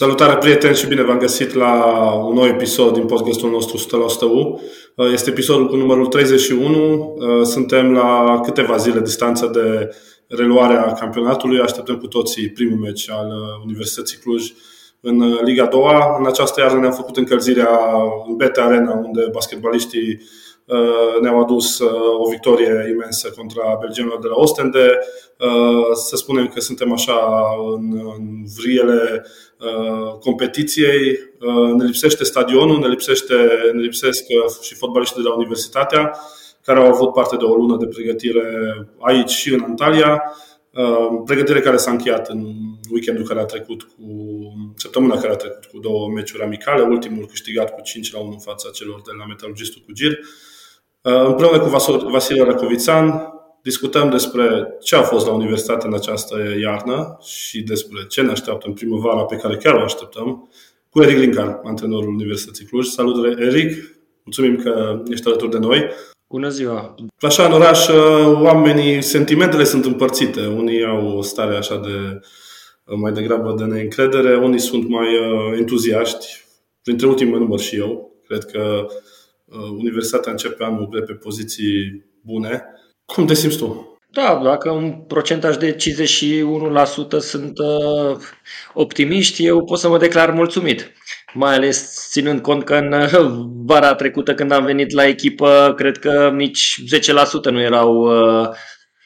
Salutare prieteni și bine v-am găsit la un nou episod din podcastul nostru 100% U. Este episodul cu numărul 31. Suntem la câteva zile distanță de reluarea campionatului. Așteptăm cu toții primul meci al Universității Cluj în Liga 2. În această iarnă ne-am făcut încălzirea în Bete Arena, unde basketbaliștii Uh, ne-au adus uh, o victorie imensă contra belgenilor de la Ostende. Uh, să spunem că suntem așa în, în vriele competiției. Ne lipsește stadionul, ne, lipsește, ne lipsesc și fotbaliștii de la Universitatea, care au avut parte de o lună de pregătire aici și în Antalya. Pregătire care s-a încheiat în weekendul care a trecut cu săptămâna care a trecut cu două meciuri amicale, ultimul câștigat cu 5 la 1 în fața celor de la Metalurgistul cu Gir. Uh, împreună cu Vasile Racovițan discutăm despre ce a fost la universitate în această iarnă și despre ce ne așteaptă în primăvara pe care chiar o așteptăm cu Eric Lincar, antrenorul Universității Cluj. Salut, Eric! Mulțumim că ești alături de noi. Bună ziua! Așa, în oraș, uh, oamenii, sentimentele sunt împărțite. Unii au o stare așa de uh, mai degrabă de neîncredere, unii sunt mai entuziaști, printre ultimele număr și eu. Cred că Uh, universitatea începe anul pe poziții bune. Cum te simți tu? Da, dacă un procentaj de 51% sunt uh, optimiști, eu pot să mă declar mulțumit. Mai ales ținând cont că în uh, vara trecută când am venit la echipă, cred că nici 10% nu erau uh,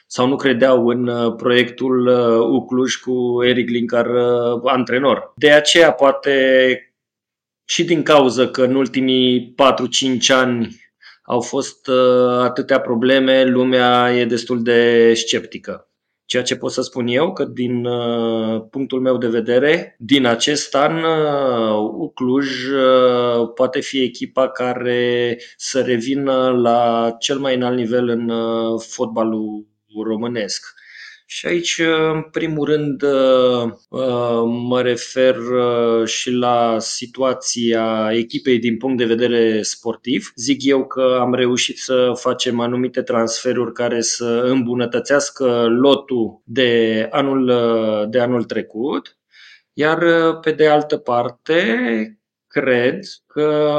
sau nu credeau în uh, proiectul uh, Ucluj cu Eric Linkar uh, antrenor. De aceea poate și din cauza că în ultimii 4-5 ani au fost uh, atâtea probleme, lumea e destul de sceptică. Ceea ce pot să spun eu, că din uh, punctul meu de vedere, din acest an, uh, Cluj uh, poate fi echipa care să revină la cel mai înalt nivel în uh, fotbalul românesc. Și aici, în primul rând, uh, uh, mă refer uh, și la situația echipei din punct de vedere sportiv. Zic eu că am reușit să facem anumite transferuri care să îmbunătățească lotul de anul, de anul trecut, iar pe de altă parte, cred că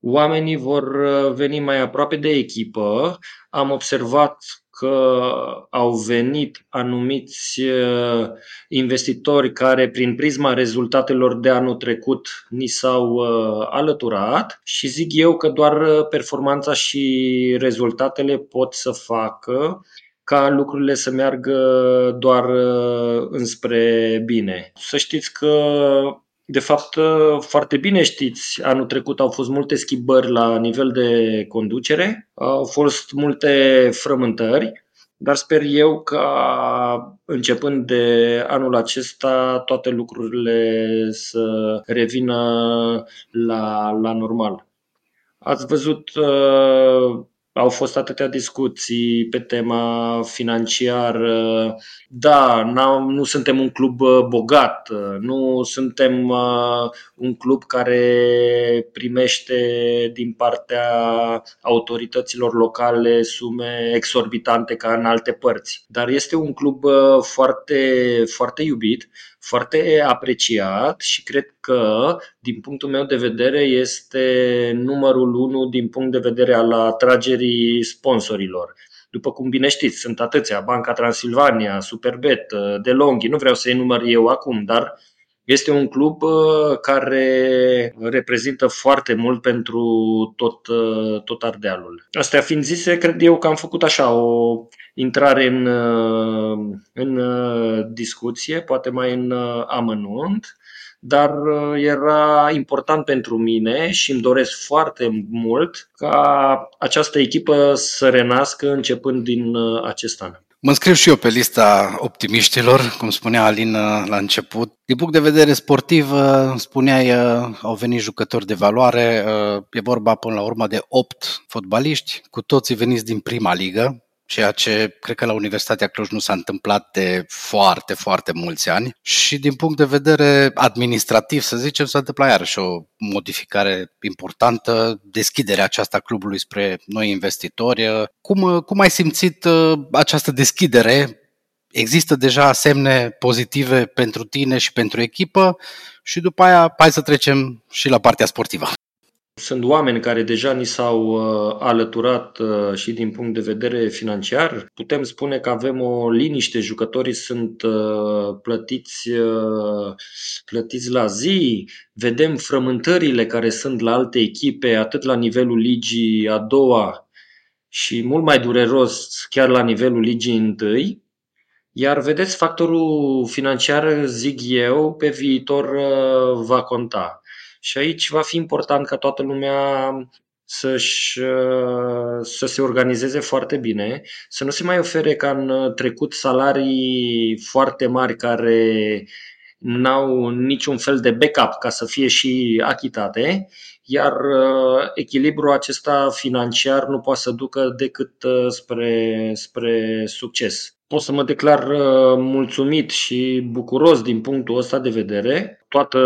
oamenii vor veni mai aproape de echipă. Am observat că au venit anumiți uh, investitori care, prin prisma rezultatelor de anul trecut, ni s-au uh, alăturat și zic eu că doar uh, performanța și rezultatele pot să facă ca lucrurile să meargă doar înspre bine. Să știți că de fapt, foarte bine știți, anul trecut au fost multe schimbări la nivel de conducere, au fost multe frământări, dar sper eu că începând de anul acesta toate lucrurile să revină la, la normal. Ați văzut uh, au fost atâtea discuții pe tema financiară. Da, nu suntem un club uh, bogat, uh, nu suntem uh, un club care primește din partea autorităților locale sume exorbitante ca în alte părți. Dar este un club foarte, foarte iubit, foarte apreciat și cred că, din punctul meu de vedere, este numărul unu din punct de vedere al atragerii sponsorilor. După cum bine știți, sunt atâția, Banca Transilvania, Superbet, DeLonghi, nu vreau să enumăr eu acum, dar este un club uh, care reprezintă foarte mult pentru tot, uh, tot Ardealul. Astea fiind zise, cred eu că am făcut așa o intrare în, uh, în discuție, poate mai în amănunt, dar era important pentru mine și îmi doresc foarte mult ca această echipă să renască începând din acest an. Mă înscriu și eu pe lista optimiștilor, cum spunea Alin uh, la început. Din punct de vedere sportiv, uh, spuneai, uh, au venit jucători de valoare, e vorba până la urmă de 8 fotbaliști, cu toții veniți din prima ligă, ceea ce cred că la Universitatea Cluj nu s-a întâmplat de foarte, foarte mulți ani și din punct de vedere administrativ, să zicem, s-a întâmplat iarăși o modificare importantă, deschiderea aceasta clubului spre noi investitori. Cum, cum ai simțit uh, această deschidere există deja semne pozitive pentru tine și pentru echipă și după aia hai să trecem și la partea sportivă. Sunt oameni care deja ni s-au uh, alăturat uh, și din punct de vedere financiar. Putem spune că avem o liniște, jucătorii sunt uh, plătiți, plătiți la zi, vedem frământările care sunt la alte echipe, atât la nivelul ligii a doua și mult mai dureros chiar la nivelul ligii întâi. Iar vedeți, factorul financiar, zic eu, pe viitor va conta. Și aici va fi important ca toată lumea să-și, uh, să se organizeze foarte bine, să nu se mai ofere ca în trecut salarii foarte mari care n-au niciun fel de backup ca să fie și achitate, iar uh, echilibrul acesta financiar nu poate să ducă decât uh, spre, spre succes pot să mă declar uh, mulțumit și bucuros din punctul ăsta de vedere. Toată,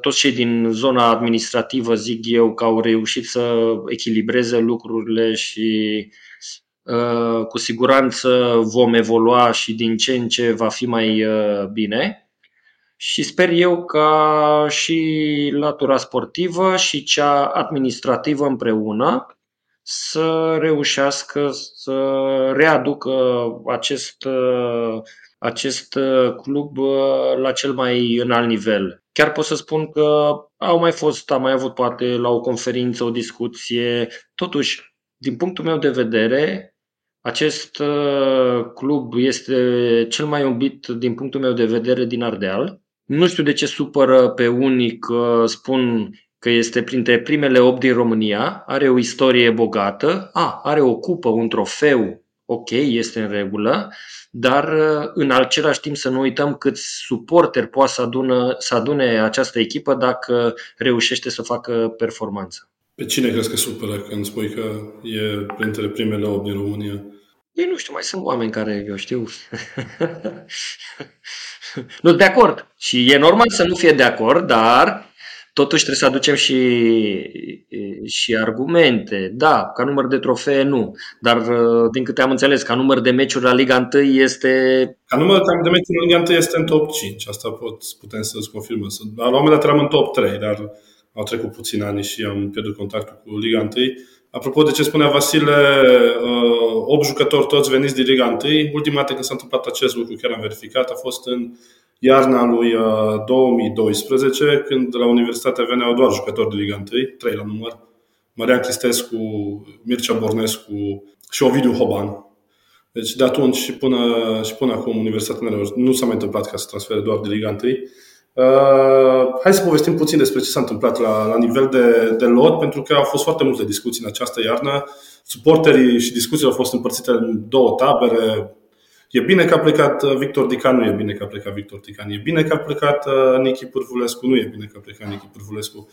toți cei din zona administrativă zic eu că au reușit să echilibreze lucrurile și uh, cu siguranță vom evolua și din ce în ce va fi mai uh, bine. Și sper eu ca și latura sportivă și cea administrativă împreună să reușească să readucă acest, acest club la cel mai înalt nivel. Chiar pot să spun că au mai fost, am mai avut poate la o conferință, o discuție. Totuși, din punctul meu de vedere, acest club este cel mai iubit din punctul meu de vedere din Ardeal. Nu știu de ce supără pe unii că spun că este printre primele 8 din România, are o istorie bogată, a, are o cupă, un trofeu, ok, este în regulă, dar în același timp să nu uităm cât suporter poate să, adună, să adune această echipă dacă reușește să facă performanță. Pe cine crezi că supără când spui că e printre primele 8 din România? Ei nu știu, mai sunt oameni care, eu știu, nu de acord. Și e normal să nu fie de acord, dar Totuși trebuie să aducem și, și argumente. Da, ca număr de trofee nu, dar uh, din câte am înțeles, ca număr de meciuri la Liga 1 este... Ca număr de meciuri la Liga 1 este în top 5, asta pot, putem să-ți confirmă. La un moment dat eram în top 3, dar au trecut puțini ani și am pierdut contactul cu Liga 1. Apropo de ce spunea Vasile, 8 uh, jucători toți veniți din Liga 1. Ultima dată când s-a întâmplat acest lucru, chiar am verificat, a fost în iarna lui 2012, uh, când la Universitatea veneau doar jucători de Liga 1, trei la număr, Marian Cristescu, Mircea Bornescu și Ovidiu Hoban. Deci de atunci și până, și până acum Universitatea nu s-a mai întâmplat ca să transfere doar de Liga 1. Uh, hai să povestim puțin despre ce s-a întâmplat la, la nivel de, de lot, pentru că au fost foarte multe discuții în această iarnă. Suporterii și discuțiile au fost împărțite în două tabere. E bine că a plecat uh, Victor Dican, nu e bine că a plecat Victor Dican. E bine că a plecat uh, Nichi Pârvulescu, nu e bine că a plecat Nichi Pârvulescu.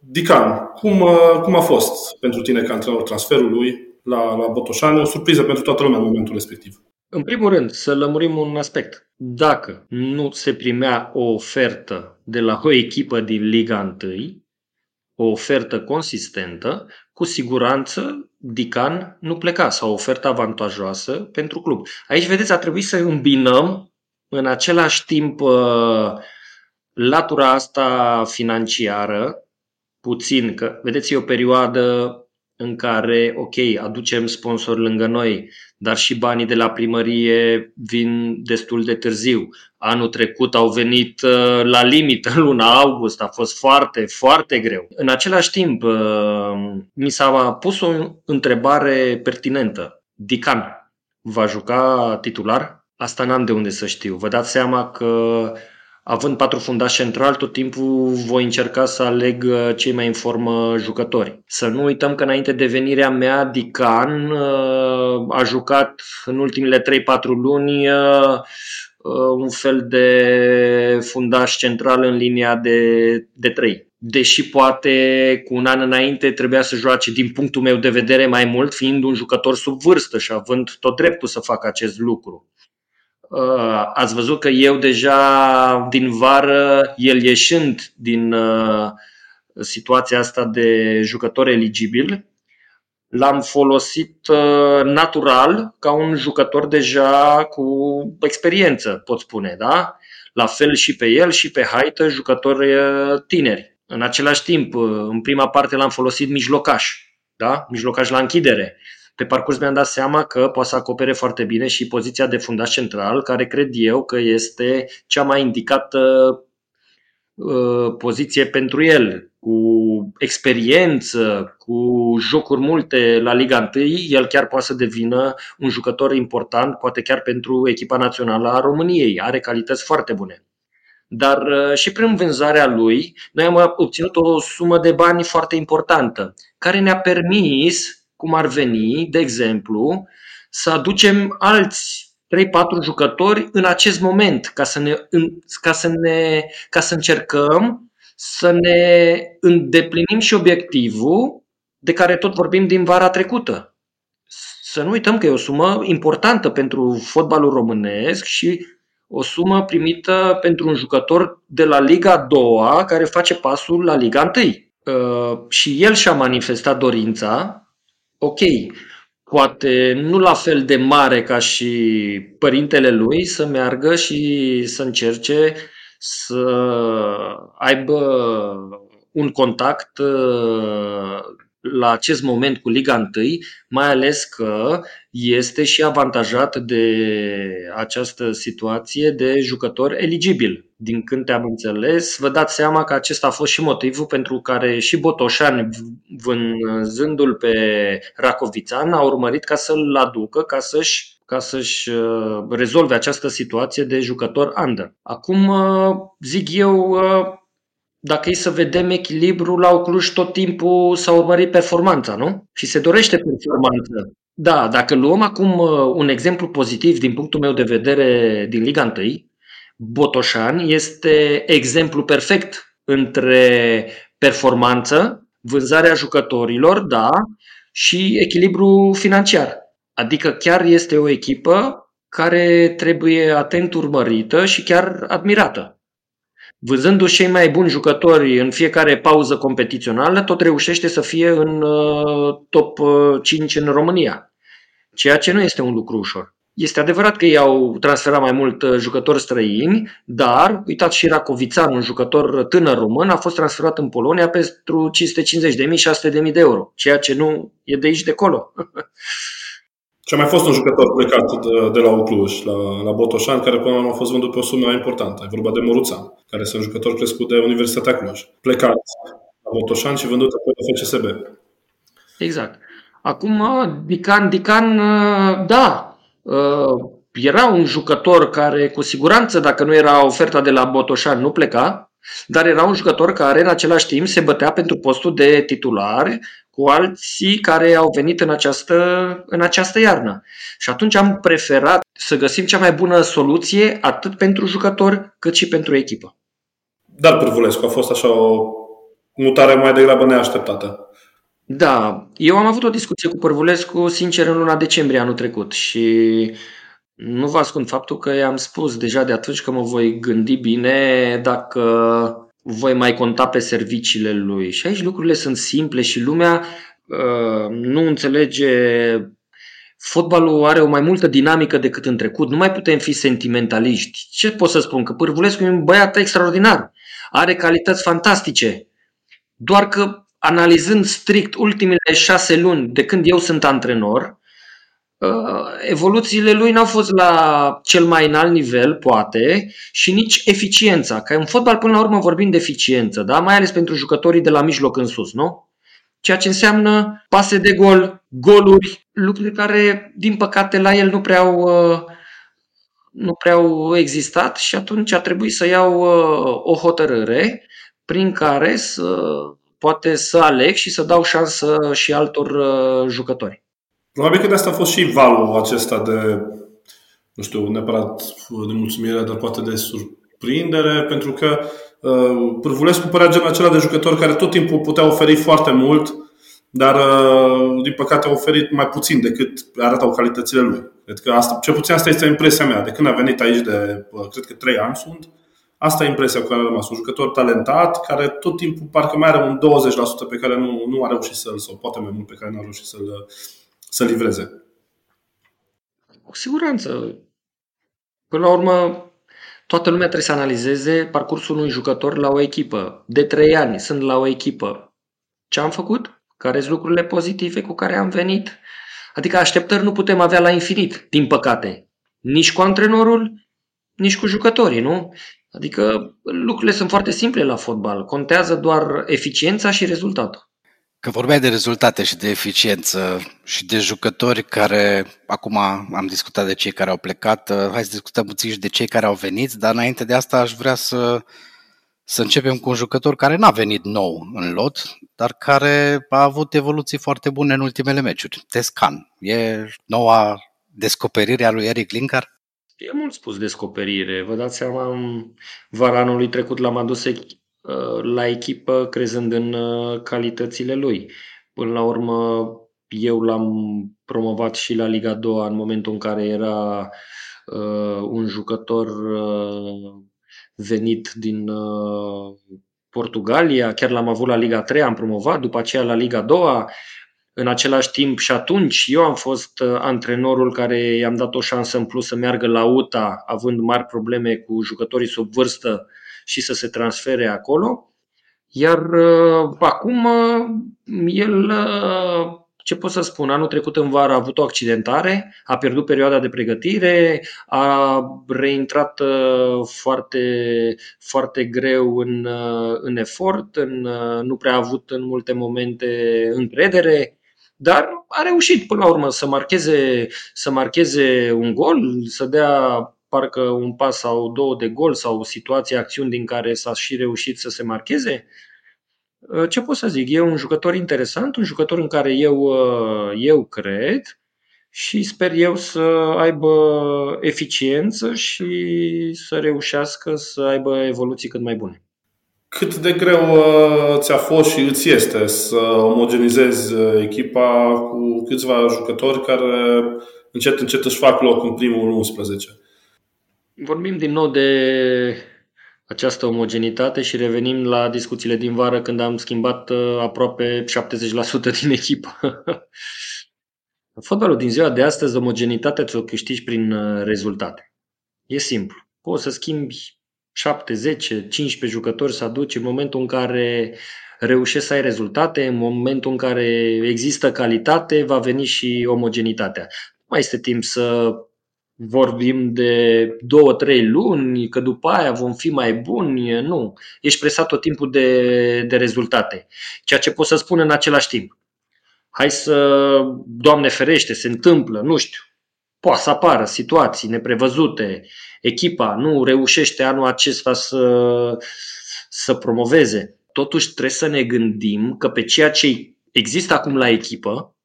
Dican, cum, uh, cum a fost pentru tine ca antrenor transferul lui la, la Botoșani? O surpriză pentru toată lumea în momentul respectiv. În primul rând, să lămurim un aspect. Dacă nu se primea o ofertă de la o echipă din Liga 1, o ofertă consistentă, cu siguranță Dican nu pleca sau o ofertă avantajoasă pentru club. Aici, vedeți, a trebuit să îmbinăm în același timp uh, latura asta financiară, puțin, că vedeți, e o perioadă în care, ok, aducem sponsor lângă noi, dar și banii de la primărie vin destul de târziu. Anul trecut au venit uh, la limită, în luna august, a fost foarte, foarte greu. În același timp, uh, mi s-a pus o întrebare pertinentă. Dican va juca titular? Asta n-am de unde să știu. Vă dați seama că având patru fundași central, tot timpul voi încerca să aleg uh, cei mai în formă jucători. Să nu uităm că înainte de venirea mea, Dican uh, a jucat în ultimele 3-4 luni uh, un fel de fundaș central în linia de, de 3. Deși poate cu un an înainte trebuia să joace din punctul meu de vedere mai mult, fiind un jucător sub vârstă și având tot dreptul să facă acest lucru. Uh, ați văzut că eu deja din vară, el ieșind din uh, situația asta de jucător eligibil, l-am folosit uh, natural ca un jucător deja cu experiență, pot spune, da? La fel și pe el și pe Haită, jucători uh, tineri. În același timp, uh, în prima parte l-am folosit mijlocaș, da? mijlocaș la închidere. Pe parcurs mi-am dat seama că poate să acopere foarte bine și poziția de fundaș central, care cred eu că este cea mai indicată uh, poziție pentru el. Cu experiență, cu jocuri multe la Liga 1, el chiar poate să devină un jucător important, poate chiar pentru echipa națională a României. Are calități foarte bune. Dar uh, și prin vânzarea lui, noi am obținut o sumă de bani foarte importantă, care ne-a permis, cum ar veni, de exemplu, să aducem alți 3-4 jucători în acest moment, ca să, ne, ca, să ne, ca să încercăm să ne îndeplinim și obiectivul de care tot vorbim din vara trecută. Să nu uităm că e o sumă importantă pentru fotbalul românesc și o sumă primită pentru un jucător de la Liga 2 care face pasul la Liga 1. Uh, și el și-a manifestat dorința, ok, poate nu la fel de mare ca și părintele lui, să meargă și să încerce să aibă un contact uh, la acest moment cu Liga 1, mai ales că este și avantajat de această situație de jucător eligibil. Din câte am înțeles, vă dați seama că acesta a fost și motivul pentru care și Botoșan, vânzându-l pe Racovițan, a urmărit ca să-l aducă, ca să-și ca să-și uh, rezolve această situație de jucător under. Acum, uh, zic eu, uh, dacă e să vedem echilibru la Cluj tot timpul s-a urmărit performanța, nu? Și se dorește performanță. Da, dacă luăm acum uh, un exemplu pozitiv din punctul meu de vedere din Liga 1, Botoșan este exemplu perfect între performanță, vânzarea jucătorilor, da, și echilibru financiar. Adică chiar este o echipă care trebuie atent urmărită și chiar admirată văzându-și cei mai buni jucători în fiecare pauză competițională, tot reușește să fie în uh, top 5 uh, în România. Ceea ce nu este un lucru ușor. Este adevărat că ei au transferat mai mult uh, jucători străini, dar uitați și Racovițan, un jucător tânăr român, a fost transferat în Polonia pentru 550.000-600.000 de euro, ceea ce nu e de aici de acolo. Și a mai fost un jucător plecat de, de la Ucluș, la, la Botoșan, care până la urmă a fost vândut pe o sumă importantă. E vorba de Moruța, care este un jucător crescut de Universitatea Cluj. Plecat la Botoșan și vândut pe FCSB. Exact. Acum, Dican, Dican, da, era un jucător care, cu siguranță, dacă nu era oferta de la Botoșan, nu pleca, dar era un jucător care, în același timp, se bătea pentru postul de titular cu alții care au venit în această, în această iarnă. Și atunci am preferat să găsim cea mai bună soluție atât pentru jucători cât și pentru echipă. Dar Pârvulescu a fost așa o mutare mai degrabă neașteptată. Da, eu am avut o discuție cu Părvulescu, sincer, în luna decembrie anul trecut și nu vă ascund faptul că i-am spus deja de atunci că mă voi gândi bine dacă voi mai conta pe serviciile lui. Și aici lucrurile sunt simple și lumea uh, nu înțelege fotbalul are o mai multă dinamică decât în trecut. Nu mai putem fi sentimentaliști. Ce pot să spun? Că Pârvulescu e un băiat extraordinar. Are calități fantastice. Doar că analizând strict ultimele șase luni de când eu sunt antrenor, Uh, evoluțiile lui n-au fost la cel mai înalt nivel, poate, și nici eficiența. Că în fotbal, până la urmă, vorbim de eficiență, da? mai ales pentru jucătorii de la mijloc în sus, nu? Ceea ce înseamnă pase de gol, goluri, lucruri care, din păcate, la el nu prea au, uh, nu prea au existat și atunci a trebuit să iau uh, o hotărâre prin care să poate să aleg și să dau șansă și altor jucători. Probabil că de asta a fost și valul acesta de, nu știu, neapărat de mulțumire, dar poate de surprindere, pentru că uh, Pârvulescu părea genul acela de jucător care tot timpul putea oferi foarte mult, dar uh, din păcate a oferit mai puțin decât arătau calitățile lui. Cred că asta, cel puțin asta este impresia mea. De când a venit aici de, uh, cred că trei ani sunt, Asta e impresia cu care am rămas. Un jucător talentat, care tot timpul parcă mai are un 20% pe care nu, nu a reușit să-l, sau poate mai mult pe care nu a reușit să-l, să livreze. Cu siguranță. Până la urmă, toată lumea trebuie să analizeze parcursul unui jucător la o echipă. De trei ani sunt la o echipă. Ce am făcut? Care sunt lucrurile pozitive cu care am venit? Adică așteptări nu putem avea la infinit, din păcate. Nici cu antrenorul, nici cu jucătorii, nu? Adică lucrurile sunt foarte simple la fotbal. Contează doar eficiența și rezultatul. Că vorbeai de rezultate și de eficiență și de jucători care, acum am discutat de cei care au plecat, hai să discutăm puțin și de cei care au venit, dar înainte de asta aș vrea să, să începem cu un jucător care n-a venit nou în lot, dar care a avut evoluții foarte bune în ultimele meciuri. Tescan. E noua descoperire a lui Eric Linkar? E mult spus descoperire. Vă dați seama, vara anului trecut l-am adus uh, la echipă crezând în uh, calitățile lui. Până la urmă, eu l-am promovat și la Liga 2 în momentul în care era uh, un jucător uh, venit din uh, Portugalia, chiar l-am avut la Liga 3, am promovat, după aceea la Liga 2 în același timp și atunci eu am fost uh, antrenorul care i-am dat o șansă în plus să meargă la UTA, având mari probleme cu jucătorii sub vârstă și să se transfere acolo. Iar uh, acum uh, el, ce pot să spun, anul trecut în vară a avut o accidentare, a pierdut perioada de pregătire, a reintrat foarte, foarte greu în, în efort, în, nu prea a avut în multe momente încredere, dar a reușit până la urmă să marcheze, să marcheze un gol, să dea parcă un pas sau două de gol sau situații, acțiuni din care s-a și reușit să se marcheze. Uh, ce pot să zic? E un jucător interesant, un jucător în care eu, uh, eu cred și sper eu să aibă eficiență și să reușească să aibă evoluții cât mai bune. Cât de greu uh, ți-a fost și îți este să omogenizezi uh, echipa cu câțiva jucători care încet, încet își fac loc în primul 11? Vorbim din nou de această omogenitate și revenim la discuțiile din vară când am schimbat uh, aproape 70% din echipă. Fotbalul din ziua de astăzi, omogenitatea ți-o câștigi prin rezultate. E simplu. Poți să schimbi 7, 10, 15 jucători să aduci în momentul în care reușești să ai rezultate, în momentul în care există calitate, va veni și omogenitatea. Nu mai este timp să vorbim de două, trei luni, că după aia vom fi mai buni. Nu. Ești presat tot timpul de, de rezultate. Ceea ce pot să spun în același timp. Hai să, Doamne ferește, se întâmplă, nu știu, poate să apară situații neprevăzute, echipa nu reușește anul acesta să, să promoveze. Totuși trebuie să ne gândim că pe ceea ce există acum la echipă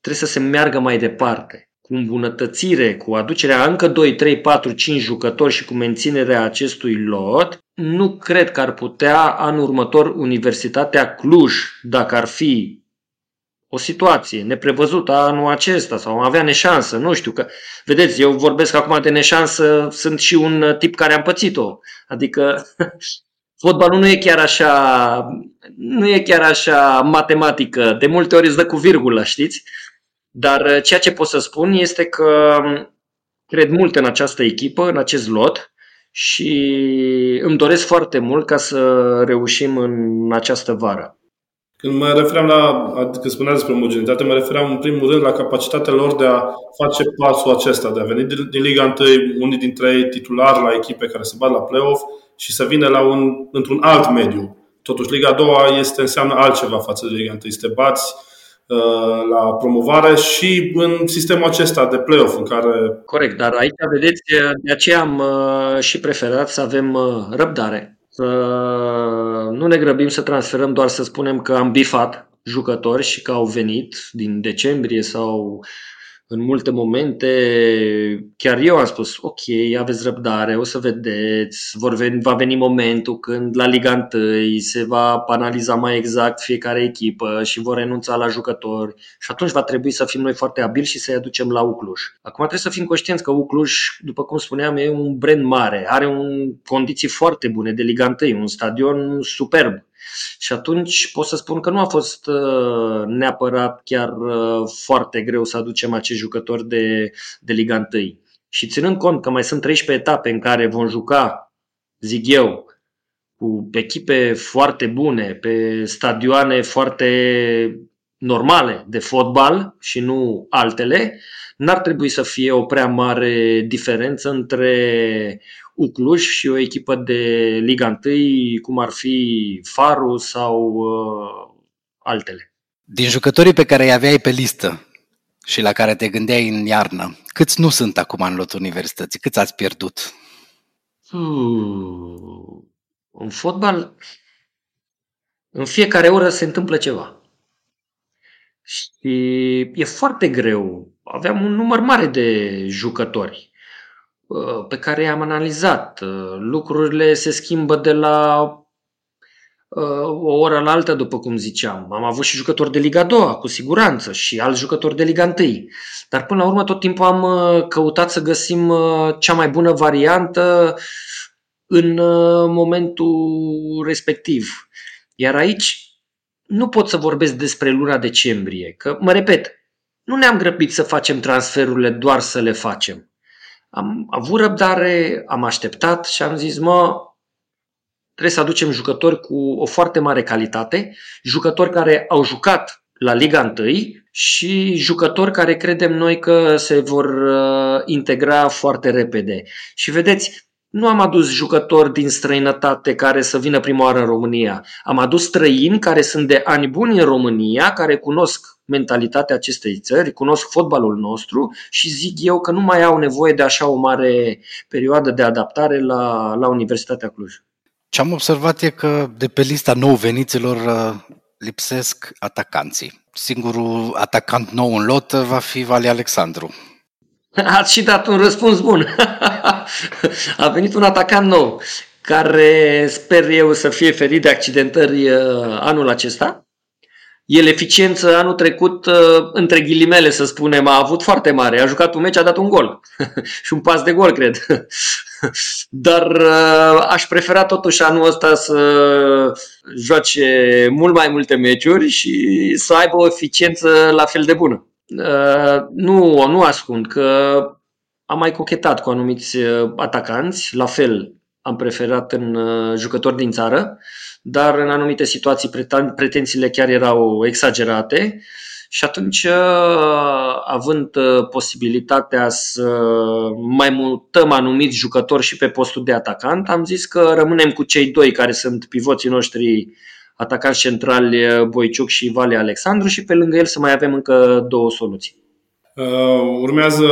trebuie să se meargă mai departe cu îmbunătățire, cu aducerea încă 2, 3, 4, 5 jucători și cu menținerea acestui lot, nu cred că ar putea anul următor Universitatea Cluj, dacă ar fi o situație neprevăzută anul acesta sau am avea neșansă, nu știu că, vedeți, eu vorbesc acum de neșansă, sunt și un tip care am pățit-o, adică fotbalul nu e chiar așa, nu e chiar așa matematică, de multe ori îți dă cu virgulă, știți? Dar ceea ce pot să spun este că cred mult în această echipă, în acest lot și îmi doresc foarte mult ca să reușim în această vară. Când mă referam la, adică spuneam despre omogenitate, mă referam în primul rând la capacitatea lor de a face pasul acesta, de a veni din, din Liga 1, unii dintre ei titulari la echipe care se bat la play-off și să vină la un, într-un alt mediu. Totuși, Liga 2 este, înseamnă altceva față de Liga 1. Este bați uh, la promovare și în sistemul acesta de play-off în care... Corect, dar aici vedeți, de aceea am uh, și preferat să avem uh, răbdare să nu ne grăbim să transferăm doar să spunem că am bifat jucători și că au venit din decembrie sau în multe momente, chiar eu am spus, ok, aveți răbdare, o să vedeți, vor veni, va veni momentul când la Liga 1 se va analiza mai exact fiecare echipă și vor renunța la jucători și atunci va trebui să fim noi foarte abili și să-i aducem la Ucluj. Acum trebuie să fim conștienți că Ucluj, după cum spuneam, e un brand mare, are un condiții foarte bune de Liga 1, un stadion superb și atunci pot să spun că nu a fost uh, neapărat chiar uh, foarte greu să aducem acești jucători de, de Liga 1. Și ținând cont că mai sunt 13 etape în care vom juca, zic eu, cu echipe foarte bune, pe stadioane foarte normale de fotbal și nu altele, n-ar trebui să fie o prea mare diferență între Ucluj și o echipă de Liga 1, cum ar fi Faru sau uh, altele. Din jucătorii pe care îi aveai pe listă și la care te gândeai în iarnă, câți nu sunt acum în lotul universității? Câți ați pierdut? Hmm. În fotbal, în fiecare oră se întâmplă ceva. Și e foarte greu. Aveam un număr mare de jucători uh, pe care i-am analizat. Uh, lucrurile se schimbă de la uh, o oră la altă, după cum ziceam. Am avut și jucători de Liga 2, cu siguranță, și alți jucători de Liga 1. Dar până la urmă tot timpul am căutat să găsim cea mai bună variantă în momentul respectiv. Iar aici nu pot să vorbesc despre luna decembrie, că, mă repet, nu ne-am grăbit să facem transferurile doar să le facem. Am avut răbdare, am așteptat și am zis, mă, trebuie să aducem jucători cu o foarte mare calitate, jucători care au jucat la Liga 1 și jucători care credem noi că se vor uh, integra foarte repede. Și vedeți, nu am adus jucători din străinătate care să vină prima oară în România. Am adus străini care sunt de ani buni în România, care cunosc mentalitatea acestei țări, cunosc fotbalul nostru și zic eu că nu mai au nevoie de așa o mare perioadă de adaptare la, la Universitatea Cluj. Ce am observat e că de pe lista nou veniților uh, lipsesc atacanții. Singurul atacant nou în lot va fi Vali Alexandru. Ați și dat un răspuns bun. A venit un atacant nou, care sper eu să fie ferit de accidentări uh, anul acesta. El eficiență anul trecut, uh, între ghilimele să spunem, a avut foarte mare. A jucat un meci, a dat un gol. și un pas de gol, cred. Dar uh, aș prefera totuși anul ăsta să joace mult mai multe meciuri și să aibă o eficiență la fel de bună. Uh, nu, nu ascund că am mai cochetat cu anumiți uh, atacanți, la fel am preferat în uh, jucători din țară, dar în anumite situații pretențiile chiar erau exagerate. Și atunci, având posibilitatea să mai mutăm anumiți jucători și pe postul de atacant, am zis că rămânem cu cei doi care sunt pivoții noștri atacanți centrali eh, Boiciuc și Vale Alexandru și pe lângă el să mai avem încă două soluții. Uh, urmează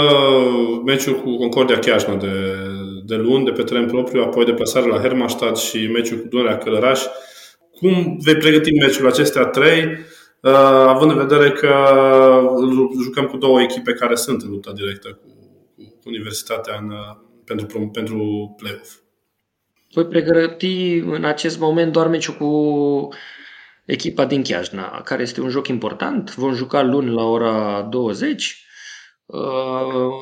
meciul cu Concordia Chiajna de, de luni, de pe teren propriu, apoi deplasarea la Hermannstadt și meciul cu Dunărea Călăraș. Cum vei pregăti meciul acestea trei, uh, având în vedere că jucăm cu două echipe care sunt în lupta directă cu, cu Universitatea în, pentru, pentru play-off? Voi pregăti în acest moment doar meciul cu echipa din Chiajna, care este un joc important. Vom juca luni la ora 20. Uh,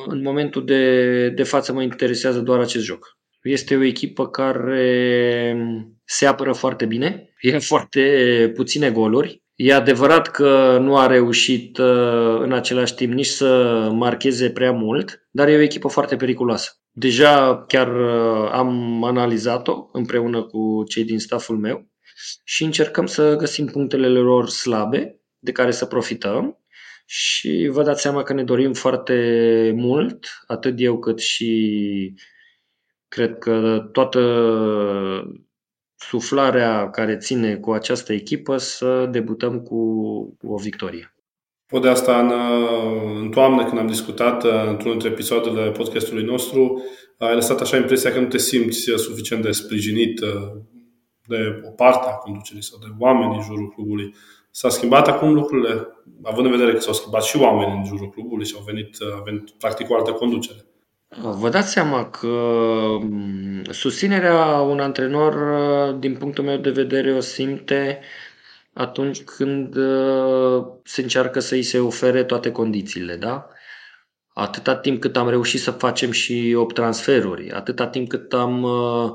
în momentul de, de față mă interesează doar acest joc. Este o echipă care se apără foarte bine, e foarte puține goluri. E adevărat că nu a reușit uh, în același timp nici să marcheze prea mult, dar e o echipă foarte periculoasă. Deja chiar uh, am analizat-o împreună cu cei din staful meu și încercăm să găsim punctele lor slabe de care să profităm și vă dați seama că ne dorim foarte mult, atât eu cât și cred că toată suflarea care ține cu această echipă să debutăm cu o victorie. Pot de asta în, în toamnă, când am discutat într-unul dintre episoadele podcastului nostru, ai lăsat așa impresia că nu te simți suficient de sprijinit de o parte a conducerii sau de oameni din jurul clubului. S-a schimbat acum lucrurile, având în vedere că s-au schimbat și oameni în jurul clubului și au venit, a venit practic o altă conducere. Vă dați seama că mm, susținerea un antrenor, din punctul meu de vedere, o simte atunci când uh, se încearcă să îi se ofere toate condițiile, da? Atâta timp cât am reușit să facem și 8 transferuri, atâta timp cât am uh,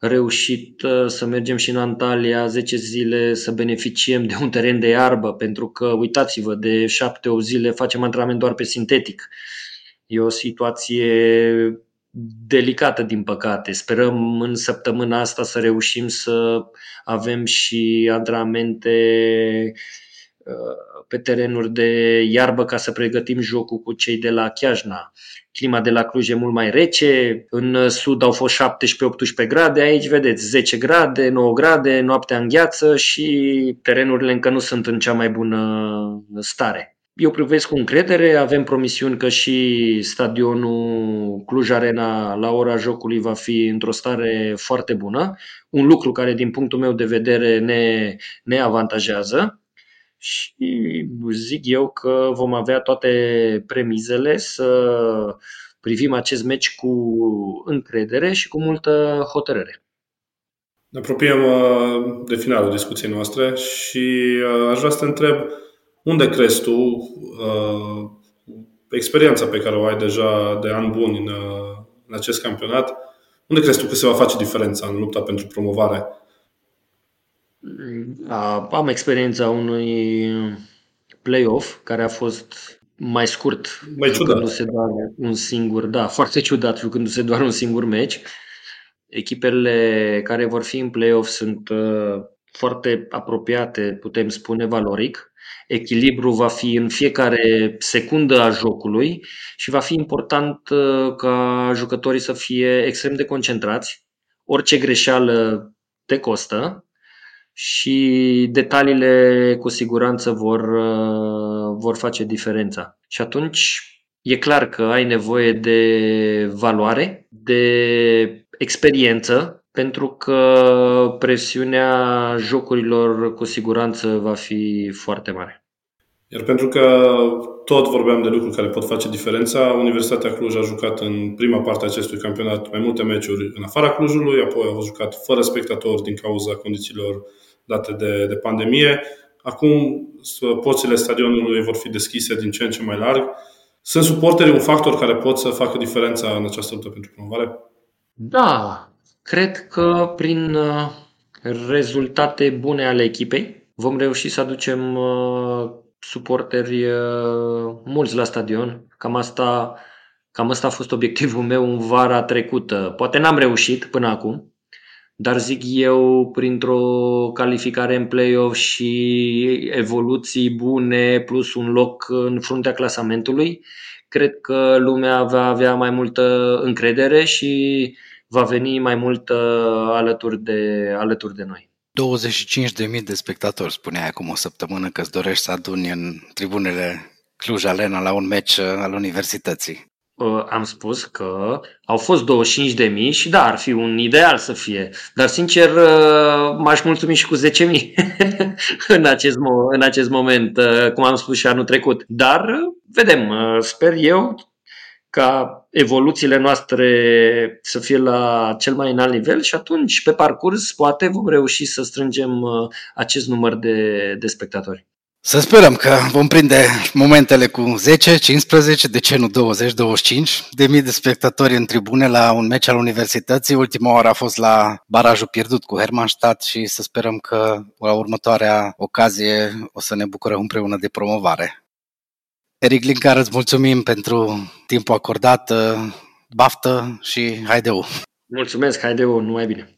reușit uh, să mergem și în Antalya 10 zile să beneficiem de un teren de iarbă, pentru că, uitați-vă, de 7-8 zile facem antrenament doar pe sintetic. E o situație delicată, din păcate. Sperăm în săptămâna asta să reușim să avem și antrenamente uh, pe terenuri de iarbă ca să pregătim jocul cu cei de la Chiajna. Clima de la Cluj e mult mai rece, în sud au fost 17-18 grade, aici vedeți 10 grade, 9 grade, noaptea în gheață și terenurile încă nu sunt în cea mai bună stare. Eu privesc cu încredere, avem promisiuni că și stadionul Cluj Arena la ora jocului va fi într-o stare foarte bună, un lucru care din punctul meu de vedere ne, ne avantajează și zic eu că vom avea toate premizele să privim acest meci cu încredere și cu multă hotărâre. Ne apropiem uh, de finalul discuției noastre și uh, aș vrea să te întreb unde crezi tu uh, experiența pe care o ai deja de ani buni în, în acest campionat, unde crezi tu că se va face diferența în lupta pentru promovare? Am experiența unui play-off care a fost mai scurt, mai ciudat. se doar un singur, da, foarte ciudat, jucându-se doar un singur meci. Echipele care vor fi în play-off sunt uh, foarte apropiate, putem spune, valoric. Echilibru va fi în fiecare secundă a jocului și va fi important uh, ca jucătorii să fie extrem de concentrați. Orice greșeală te costă și detaliile cu siguranță vor, uh, vor face diferența. Și atunci e clar că ai nevoie de valoare, de experiență, pentru că presiunea jocurilor cu siguranță va fi foarte mare. Iar pentru că tot vorbeam de lucruri care pot face diferența, Universitatea Cluj a jucat în prima parte a acestui campionat mai multe meciuri în afara Clujului, apoi a jucat fără spectatori din cauza condițiilor date de, de pandemie. Acum porțile stadionului vor fi deschise din ce în ce mai larg. Sunt suporterii un factor care pot să facă diferența în această luptă pentru promovare? Da, cred că prin uh, rezultate bune ale echipei vom reuși să aducem uh, suporteri uh, mulți la stadion. Cam asta, cam asta a fost obiectivul meu în vara trecută. Poate n-am reușit până acum, dar zic eu, printr-o calificare în play-off și evoluții bune, plus un loc în fruntea clasamentului, cred că lumea va avea mai multă încredere și va veni mai mult alături de, alături de noi. 25.000 de spectatori, spuneai acum o săptămână că îți dorești să aduni în tribunele Cluj Alena la un meci al universității. Uh, am spus că au fost 25 de mii și da, ar fi un ideal să fie. Dar sincer uh, m-aș mulțumi și cu 10 mii în, acest, în acest moment, uh, cum am spus și anul trecut. Dar vedem, sper eu ca evoluțiile noastre să fie la cel mai înalt nivel și atunci, pe parcurs, poate vom reuși să strângem acest număr de, de spectatori. Să sperăm că vom prinde momentele cu 10, 15, de ce nu 20, 25 de mii de spectatori în tribune la un meci al universității. Ultima oară a fost la barajul pierdut cu Hermannstadt și să sperăm că la următoarea ocazie o să ne bucurăm împreună de promovare. Eric Linkar, îți mulțumim pentru timpul acordat, baftă și haideu! Mulțumesc, haideu, numai bine!